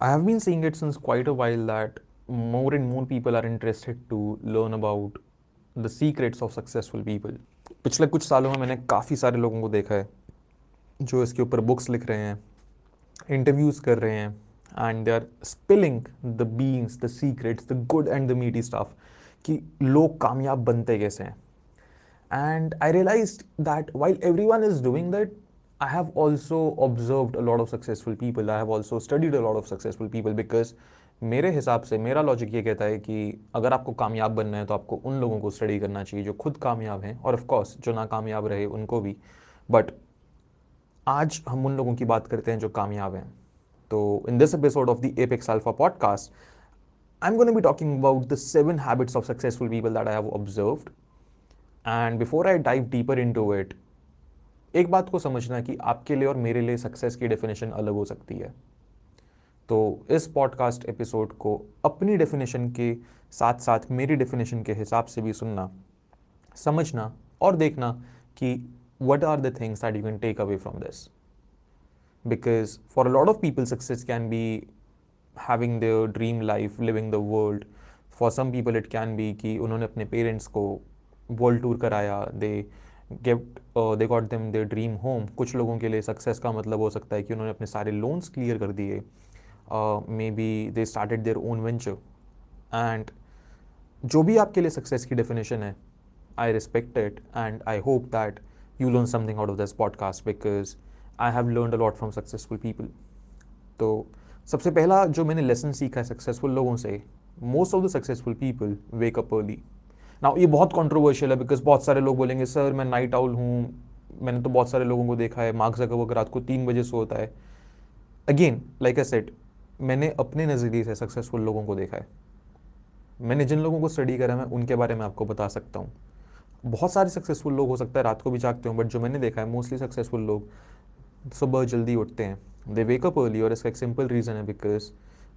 I have been seeing it since quite a while that more and more people are interested to learn about the secrets of successful people. पिछले कुछ सालों में मैंने काफ़ी सारे लोगों को देखा है, जो इसके ऊपर बुक्स लिख रहे हैं इंटरव्यूज़ कर रहे हैं and they are spilling the beans the secrets the good and the meaty stuff कि लोग कामयाब बनते कैसे हैं and I realise that while everyone is doing that I have also observed a lot of successful people. I have also studied a lot of successful people because मेरे हिसाब से, मेरा लॉजिक ये कहता है कि अगर आपको कामयाब बनना है तो आपको उन लोगों को स्टडी करना चाहिए जो खुद कामयाब हैं और ऑफ़ कोर्स जो ना कामयाब रहे उनको भी। बट आज हम उन लोगों की बात करते हैं जो कामयाब हैं। तो in this episode of the Apex Alpha podcast I am gonna be talking about the seven habits of successful people that I have observed and before I dive deeper into it एक बात को समझना कि आपके लिए और मेरे लिए सक्सेस की डेफिनेशन अलग हो सकती है। तो इस पॉडकास्ट एपिसोड को अपनी डेफिनेशन के साथ साथ मेरी डेफिनेशन के हिसाब से भी सुनना, समझना और देखना कि what are the things that you can take away from this because for a lot of people success can be having the dream life living the world for some people it can be कि उन्होंने अपने parents को world tour कराया they get they got them their dream home कुछ लोगों के लिए success का मतलब हो सकता है कि उन्होंने अपने सारे लोन्स क्लियर कर दिए। Maybe they started their own venture and जो भी आपके लिए सक्सेस की डेफिनेशन है I respect it and I hope that you learn something out of this podcast because I have learn a lot from successful people तो सबसे पहला जो मैंने लेसन सीखा है सक्सेसफुल लोगों से most of the successful people wake up early ना ये बहुत कॉन्ट्रोवर्शियल है बिकॉज़ बहुत सारे लोग बोलेंगे, सर, मैं नाइट आउल हूँ। मैंने तो बहुत सारे लोगों को देखा है। मार्क्स अगर रात को तीन बजे सोता है। अगेन लाइक ए सेट मैंने अपने नज़रिए से सक्सेसफुल लोगों को देखा है। मैंने जिन लोगों को स्टडी करा मैं उनके बारे में आपको बता सकता हूँ। बहुत सारे सक्सेसफुल लोग हो सकता है, रात को भी जागते हो बट जो मैंने देखा है मोस्टली सक्सेसफुल लोग सुबह जल्दी उठते हैं। दे वेकअप अर्ली और इसका एक सिंपल रीज़न है because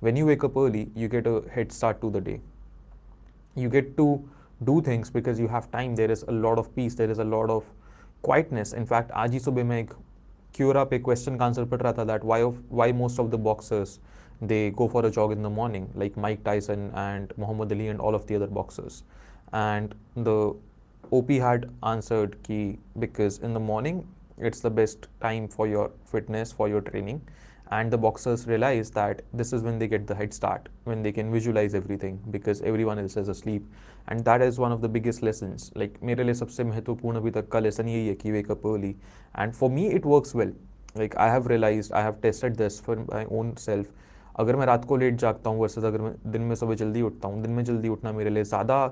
when you wake up early you get a head start to the day you get to do things because you have time. There is a lot of peace. There is a lot of quietness. In fact, aaj subah main Quora pe question cancer pad that why of why most of the boxers they go for a jog in the morning like Mike Tyson and Muhammad Ali and all of the other boxers. And the OP had answered ki because in the morning it's the best time for your fitness for your training. And the boxers realize that this is when they get the head start when they can visualize everything because everyone else is asleep and that is one of the biggest lessons like मेरे लिए सबसे महत्वपूर्ण अभी तक का lesson यही है कि wake up early and for me it works well like I have realized I have tested this for my own self अगर मैं रात को लेट जागता हूँ वर्सेस अगर मैं दिन में सुबह जल्दी उठता हूँ दिन में जल्दी उठना मेरे लिए ज़्यादा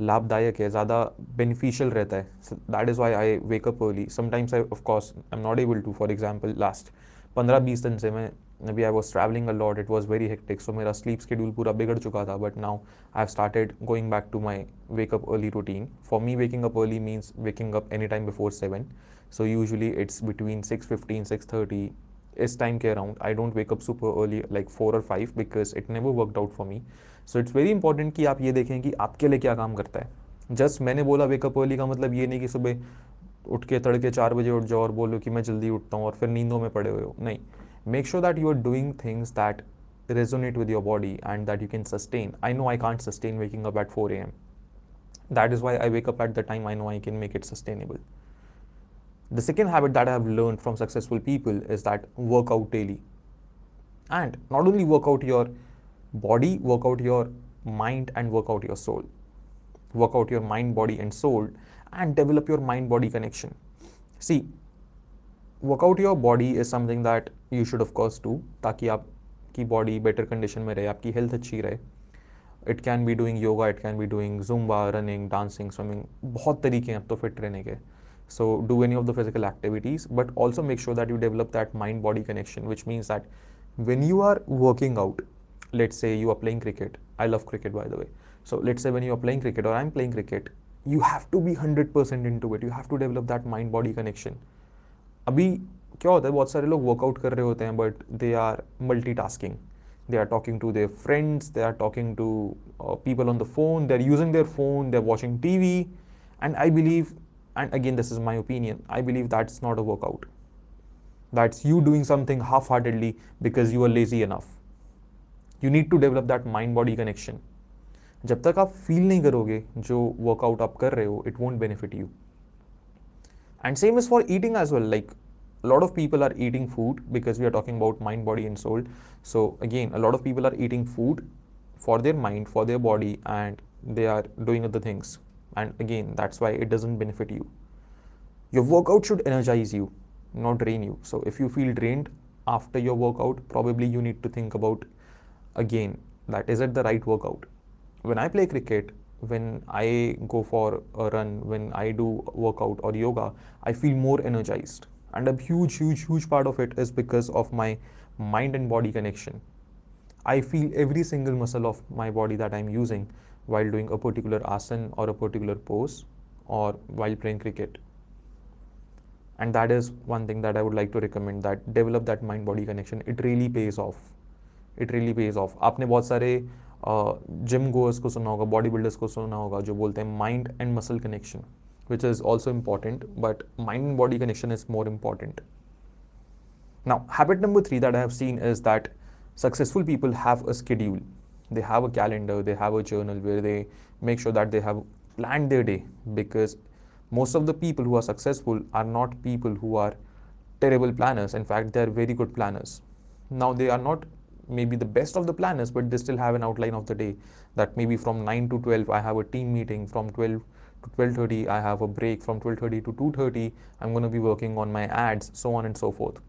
लाभदायक है ज़्यादा बेनिफिशियल रहता है that is why I wake up early sometimes I of course I am not able to for example last पंद्रह बीस दिन से मैं अभी I was travelling a lot it was very hectic so मेरा स्लीप स्केड्यूल पूरा बिगड़ चुका था but now I have started going back to my wake up early routine for me waking up early means waking up any time before seven so usually it's between six fifteen six thirty इस time के around I don't wake up super early like four और five because it never worked out for me so it's very important कि आप ये देखें कि आपके लिए क्या काम करता है. जस्ट मैंने बोला वेकअप अर्ली का मतलब ये नहीं कि सुबह उठ के तड़के चार बजे उठ जाओ और बोलो कि मैं जल्दी उठता हूँ और फिर नींदों में पड़े हुए हो। नहीं। Make sure that you are doing things that resonate with your body and that you can sustain I know I can't sustain waking up at four A M that is why I wake up at the time I know I can make it sustainable the second habit that I have learn from successful people is that work out daily and not only work out your body work out your mind and work out your soul work out your mind body and soul and develop your mind body connection. See, workout your body is something that you should of course do ताकि आपकी body better condition में रहे आपकी health अच्छी रहे it can be doing yoga it can be doing Zumba running dancing swimming बहुत तरीके हैं अब तो फिट रहने के so do any of the physical activities but also make sure that you develop that mind body connection which means that when you are working out let's say you are playing cricket i love cricket by the way so let's say when you are playing cricket or i'm playing cricket you have to be 100% into it you have to develop that mind body connection अभी क्या होता है बहुत सारे लोग workout कर रहे होते हैं but they are multi tasking they are talking to their friends they are talking to people on the phone they are using their phone they are watching T V and I believe and again this is my opinion I believe that's not a workout that's you doing something half-heartedly because you are lazy enough you need to develop that mind body connection जब तक आप feel नहीं करोगे जो workout आप कर रहे हो it won't benefit you and same is for eating as well like a lot of people are eating food because we are talking about mind body and soul so again a lot of people are eating food for their mind for their body and they are doing other things and again that's why it doesn't benefit you your workout should energize you not drain you so if you feel drained after your workout probably you need to think about again that is it the right workout when i play cricket when i go for a run when i do workout or yoga i feel more energized and a huge huge huge part of it is because of my mind and body connection i feel every single muscle of my body that i'm using while doing a particular asan or a particular pose or while playing cricket and that is one thing that i would like to recommend that develop that mind body connection it really pays off it really pays off आपने बहुत सारे gym goers को सुना होगा body builders को सुना होगा जो बोलते हैं mind and muscle connection which is also important, but mind and body connection is more important. Now, habit number three that I have seen is that successful people have a schedule. They have a calendar, they have a journal where they make sure that they have planned their day because most of the people who are successful are not people who are terrible planners. In fact, they are very good planners. Now, they are not maybe the best of the planners, but they still have an outline of the day. That maybe from 9 to 12, I have a team meeting, from 12 to 12.30 I have a break. From 12.30 to 2.30 I'm going to be working on my ads so on and so forth.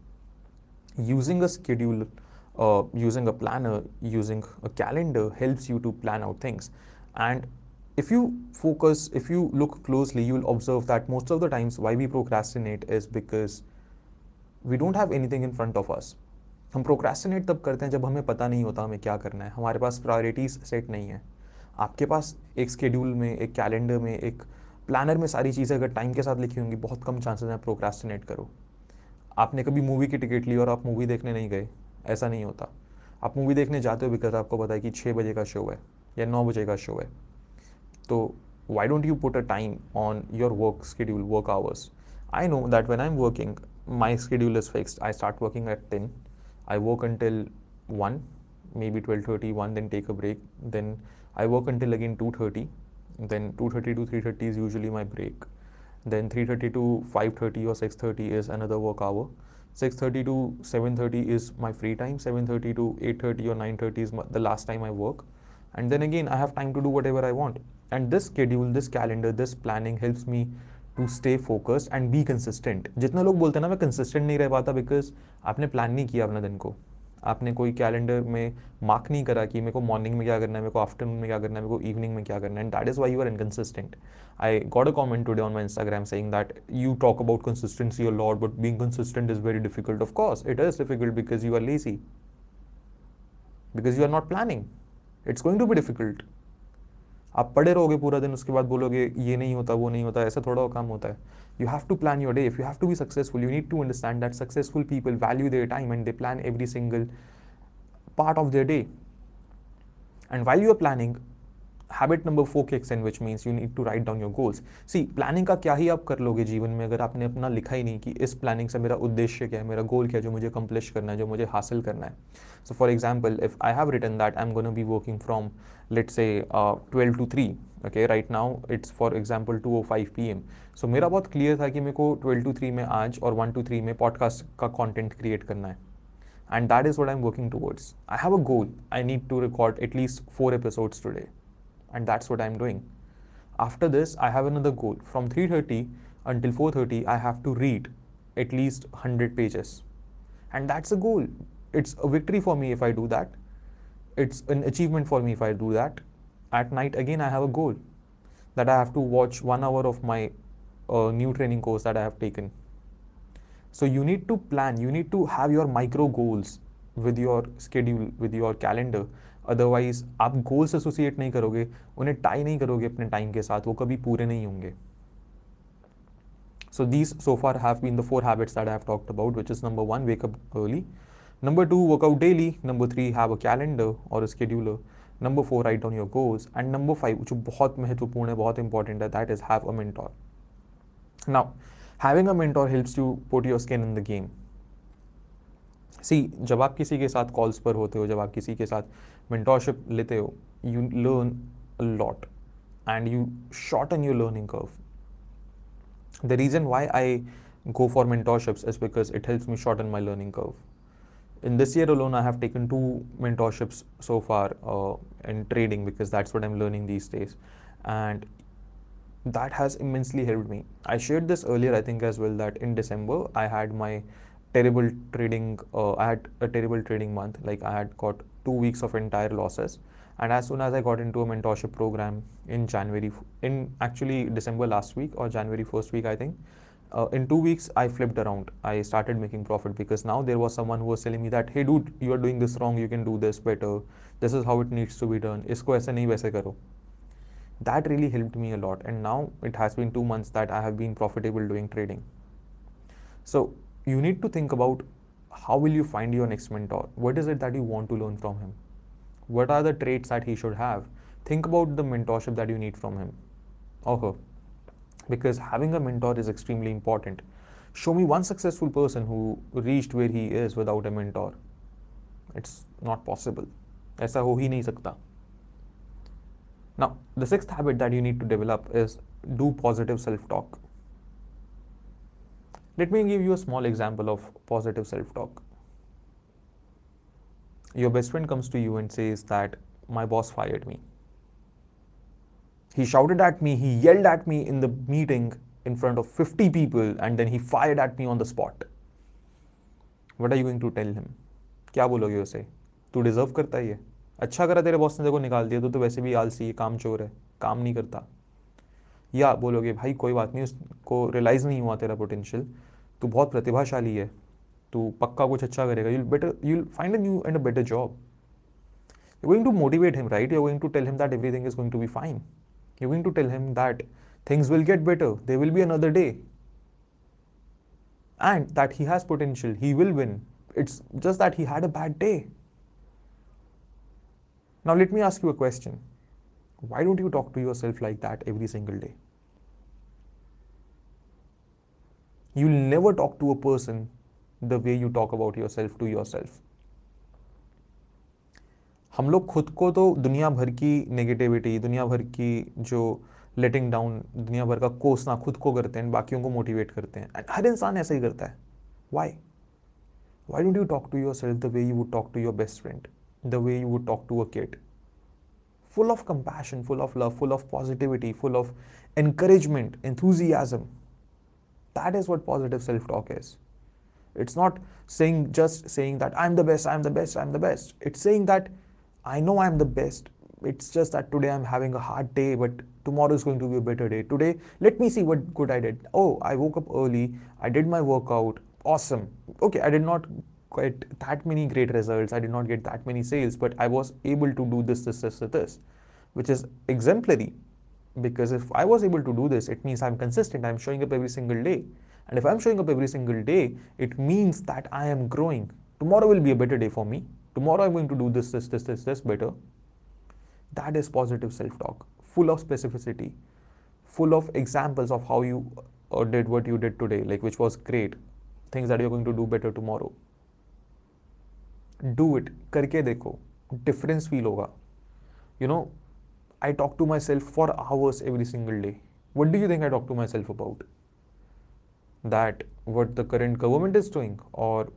Using a schedule uh, using a planner using a calendar helps you to plan out things. And if you focus if you look closely you'll observe that most of the times why we procrastinate is because we don't have anything in front of us हम procrastinate तब करते हैं जब हमें पता नहीं होता हमें क्या करना है। हमारे पास प्रायोरिटीज़ सेट नहीं है। आपके पास एक स्केड्यूल में, एक कैलेंडर में, एक प्लानर में सारी चीज़ें अगर टाइम के साथ लिखी होंगी, बहुत कम चांसेस हैं प्रोक्रेस्टिनेट करो। आपने कभी मूवी की टिकट ली और आप मूवी देखने नहीं गए? ऐसा नहीं होता। आप मूवी देखने जाते हो बिकॉज़ आपको पता है कि छः बजे का शो है या नौ बजे का शो है। तो why don't you put a time on your work schedule work hours I know that when I am working my schedule is fixed I start working at ten I work until 1, maybe 12.30, 1, then take a break. Then I work until again 2.30. Then 2.30 to 3.30 is usually my break. Then 3.30 to 5.30 or 6.30 is another work hour. 6.30 to 7.30 is my free time. 7.30 to 8.30 or 9.30 is my, the last time I work. And then again, I have time to do whatever I want. And this schedule, this calendar, this planning helps me to stay focused and be consistent जितना लोग बोलते हैं ना, मैं consistent नहीं रह पाता because आपने प्लान नहीं किया अपना दिन को। आपने कोई कैलेंडर में मार्क नहीं करा कि मेरे को मॉर्निंग में क्या करना है, मेरे को आफ्टरनून में क्या करना है, मेरे को इवनिंग में क्या करना है. And that is why you are inconsistent I got a comment today on my Instagram saying that you talk about consistency your lord but being consistent is very difficult of course it is difficult because you are lazy because you are not planning it's going to be difficult आप पड़े रहोगे पूरा दिन, उसके बाद बोलोगे, ये नहीं होता, वो नहीं होता, ऐसा थोड़ा काम होता है। You have to plan your day if you have to be successful you need to understand that successful people value their time and they plan every single part of their day and value you are planning habit number four kicks in which means you need to write down your goals see planning का क्या ही आप कर लोगे जीवन में, अगर आपने अपना लिखा ही नहीं कि इस प्लानिंग से मेरा उद्देश्य क्या है, मेरा गोल क्या है, जो मुझे कंप्लिश करना है, जो मुझे हासिल करना है। So for example if I have written that I am gonna be working from let say twelve to three okay right now it's for example two o five P M so मेरा बहुत clear था कि मेरे को twelve to three में आज और one two three में पॉडकास्ट का कॉन्टेंट क्रिएट करना है। And that is what i'm working towards. I have a goal. I need to record at least four episodes today. And that's what i'm doing. After this i have another goal. From 3.30 until 4.30 i have to read at least 100 pages. And that's a goal. It's a victory for me if i do that. It's an achievement for me if i do that. At night again i have a goal that i have to watch one hour of my uh, new training course that i have taken. So you need to plan. You need to have your micro goals with your schedule with your calendar otherwise आप goals associate नहीं करोगे, उन्हें tie नहीं करोगे अपने time के साथ, वो कभी पूरे नहीं होंगे। So these so have been the four habits that I have talked about which is number one wake up early number two work out daily number three have a calendar और scheduler number four write on your goals and number five जो बहुत महत्वपूर्ण है, बहुत important है that is have a mentor now having a mentor helps you put your skin in the game see जब आप किसी के साथ कॉल्स पर होते हो, जब आप किसी के साथ mentorship liteo you learn a lot and you shorten your learning curve. The reason why i go for mentorships is because it helps me shorten my learning curve. In this year alone i have taken two mentorships so far uh, in trading because that's what i'm learning these days. And that has immensely helped me. I shared this earlier i think as well that in december i had my terrible trading uh, i had a terrible trading month. Like i had got two weeks of entire losses. And as soon as i got into a mentorship program in january in actually december last week or january first week i think uh, in two weeks i flipped around. I started making profit because now there was someone who was telling me that hey dude you are doing this wrong. You can do this better. This is how it needs to be done. isko aise nahi waise karo that really helped me a lot. And now it has been 2 months that i have been profitable doing trading. So you need to think about how will you find your next mentor? What is it that you want to learn from him? What are the traits that he should have? Think about the mentorship that you need from him or her. Because having a mentor is extremely important. Show me one successful person who reached where he is without a mentor. It's not possible. ऐसा हो ही नहीं सकता. Now, the sixth habit that you need to develop is do positive self-talk. Let me give you a small example of positive self talk. Your best friend comes to you and says that my boss fired me. He shouted at me, he yelled at me in the meeting in front of 50 people, and then he fired at me on the spot. What are you going to tell him? क्या बोलोगे उसे तू deserve करता ही है अच्छा करा तेरे boss ने देखो निकाल दिया तो तो वैसे भी आलसी काम चोर है काम नहीं करता या बोलोगे भाई कोई बात नहीं उसको रियलाइज़ नहीं हुआ तेरा पोटेंशियल तू बहुत प्रतिभाशाली है, तू पक्का कुछ अच्छा करेगा। You better you find a new and a better job you going to motivate him right you going to tell him that everything is going to be fine you going to tell him that things will get better they will be another day and that he has potential he will win it's just that he had a bad day now let me ask you a question why don't you talk to yourself like that every single day you will never talk to a person the way you talk about yourself to yourself. हम लोग खुद को तो दुनिया भर की negativity दुनिया भर की जो लेटिंग डाउन दुनिया भर का कोसना खुद को करते हैं, बाकियों को मोटिवेट करते हैं। हर इंसान ऐसा ही करता है। Why why don't you talk to yourself the way you would talk to your best friend the way you would talk to a kid full of compassion full of love full of positivity full of encouragement enthusiasm That is what positive self talk is. It's not saying just saying that I'm the best, I'm the best, I'm the best. It's saying that I know I'm the best. It's just that today I'm having a hard day, but tomorrow is going to be a better day. Today, let me see what good I did. Oh, I woke up early, I did my workout. Awesome. Okay, I did not get that many great results. I did not get that many sales, but I was able to do this, this, this, this, which is exemplary because if I was able to do this, it means I'm consistent, I'm showing up every single day. And if I'm showing up every single day, it means that I am growing. Tomorrow will be a better day for me. Tomorrow I'm going to do this, this, this, this, this better. That is positive self talk, full of specificity, full of examples of how you uh, did what you did today, like which was great, things that you're going to do better tomorrow. Do it, करके देखो, difference feel होगा. You know, I talk to myself for hours every single day. What do you think I talk to myself about? That what the current government is doing or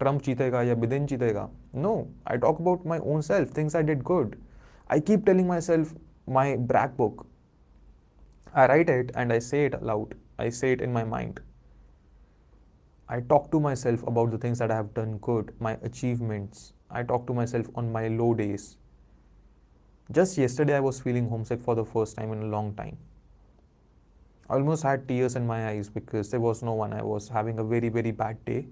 Trump cheatega ya Biden cheatega? No, I talk about my own self, things I did good. I keep telling myself my brag book. I write it and I say it aloud. I say it in my mind. I talk to myself about the things that I have done good, my achievements. I talk to myself on my low days. Just yesterday, I was feeling homesick for the first time in a long time. Almost had tears in my eyes because there was no one. I was having a very, very bad day.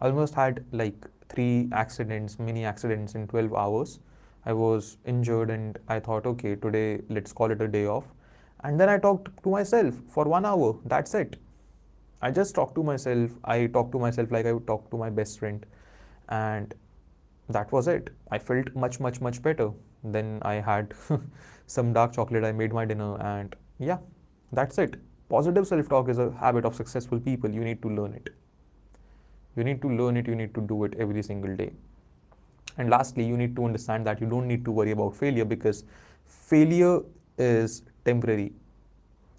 Almost had like three accidents, mini accidents in 12 hours. I was injured and I thought, okay, today let's call it a day off. And then I talked to myself for one hour. That's it. I just talked to myself. I talked to myself like I would talk to my best friend. And that was it. I felt much, much, much better. Then I had some dark chocolate. I made my dinner, and yeah, that's it. Positive self talk is a habit of successful people. You need to learn it. You need to learn it, you need to do it every single day. And lastly, you need to understand that you don't need to worry about failure because failure is temporary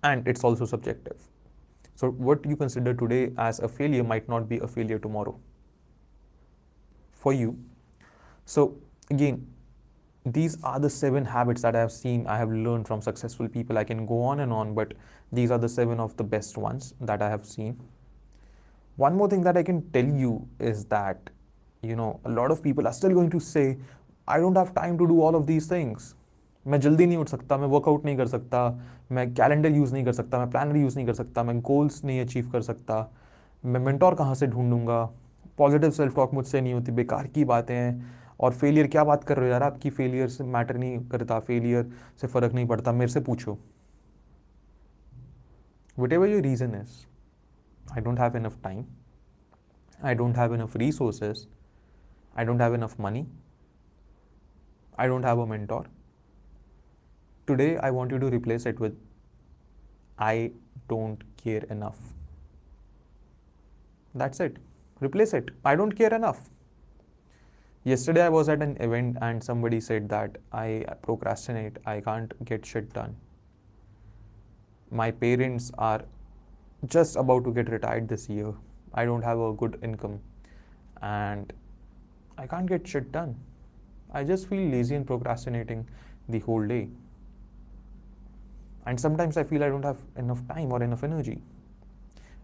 and it's also subjective. So, what you consider today as a failure might not be a failure tomorrow for you. So, again, these are the seven habits that I have seen, I have learned from successful people. I can go on and on, but these are the seven of the best ones that I have seen. One more thing that I can tell you is that, you know, a lot of people are still going to say, I don't have time to do all of these things. मैं जल्दी नहीं उठ सकता मैं workout नहीं कर सकता मैं कैलेंडर यूज़ नहीं कर सकता मैं प्लानर यूज़ नहीं कर सकता मैं गोल्स नहीं अचीव कर सकता मैं मेंटोर कहाँ से ढूंढूंगा पॉजिटिव सेल्फ टॉक मुझसे नहीं होती बेकार की बातें हैं और फेलियर क्या बात कर रहे हो यार आपकी फेलियर से मैटर नहीं करता फेलियर से फ़र्क नहीं पड़ता मेरे से पूछो whatever your reason is I don't have enough time I don't have enough resources I don't have enough money I don't have a mentor today, I want you to replace it with, I don't care enough. That's it. Replace it. I don't care enough. Yesterday I was at an event and somebody said that I procrastinate, I can't get shit done. My parents are just about to get retired this year. I don't have a good income and I can't get shit done. I just feel lazy and procrastinating the whole day. And sometimes I feel I don't have enough time or enough energy.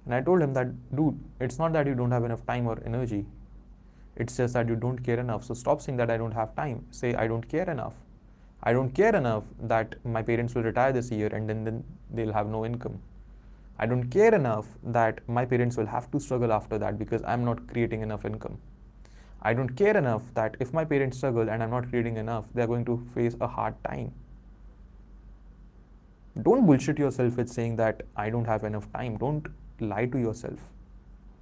And I told him that, dude, it's not that you don't have enough time or energy. It's just that you don't care enough. So stop saying that I don't have time. Say, I don't care enough. I don't care enough that my parents will retire this year and then, then they'll have no income. I don't care enough that my parents will have to struggle after that because I'm not creating enough income. I don't care enough that if my parents struggle and I'm not creating enough, they're going to face a hard time. Don't bullshit yourself with saying that I don't have enough time. Don't lie to yourself.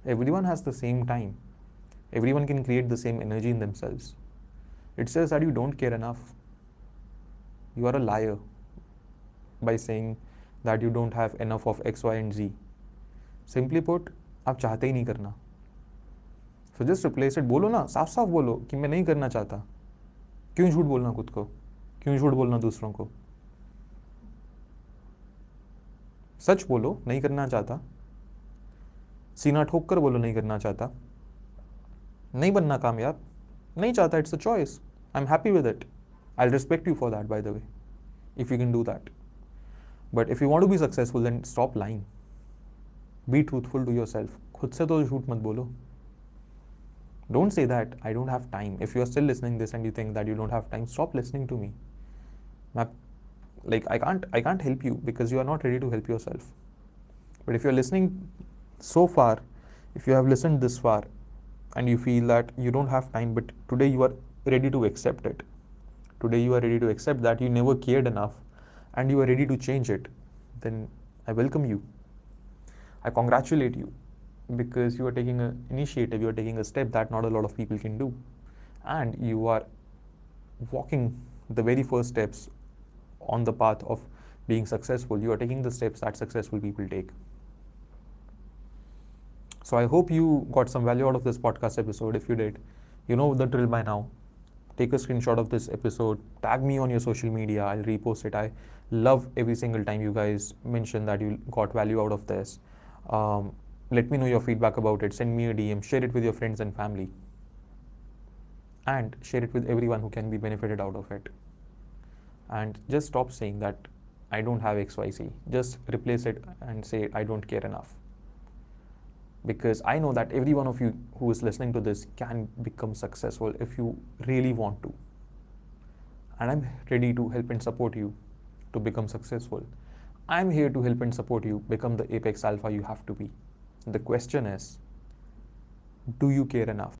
Everyone has the same time everyone can create the same energy in themselves. It says that you don't care enough. You are a liar by saying that you don't have enough of X, Y, and Z. Simply put, आप चाहते ही नहीं करना so just replace it बोलो ना साफ़ साफ़ बोलो कि मैं नहीं करना चाहता क्यों झूठ बोलना खुद को क्यों झूठ बोलना दूसरों को सच बोलो नहीं करना चाहता सीना ठोक कर बोलो नहीं करना चाहता नहीं बनना कामयाब, नहीं चाहता it's a choice I am happy with it I respect you for that by the way if you can do that but if you want to be successful then stop lying be truthful to yourself खुद से तो झूठ मत बोलो. Don't say that I don't have time if you are still listening this and you think that you don't have time stop listening to me मैं like I can't I can't help you because you are not ready to help yourself but if you are listening so far if you have listen this far and you feel that you don't have time but today you are ready to accept it. Today you are ready to accept that you never cared enough and you are ready to change it. Then i welcome you. I congratulate you because you are taking an initiative you are taking a step that not a lot of people can do. And you are walking the very first steps on the path of being successful. You are taking the steps that successful people take so I hope you got some value out of this podcast episode. If you did, you know the drill by now. Take a screenshot of this episode, tag me on your social media, I'll repost it. I love every single time you guys mention that you got value out of this. Um, let me know your feedback about it. Send me a DM, share it with your friends and family, and share it with everyone who can be benefited out of it. And just stop saying that I don't have XYZ. Just replace it and say I don't care enough because I know that every one of you who is listening to this can become successful if you really want to. And I'm ready to help and support you to become successful. I'm here to help and support you become the apex alpha you have to be. The question is do you care enough?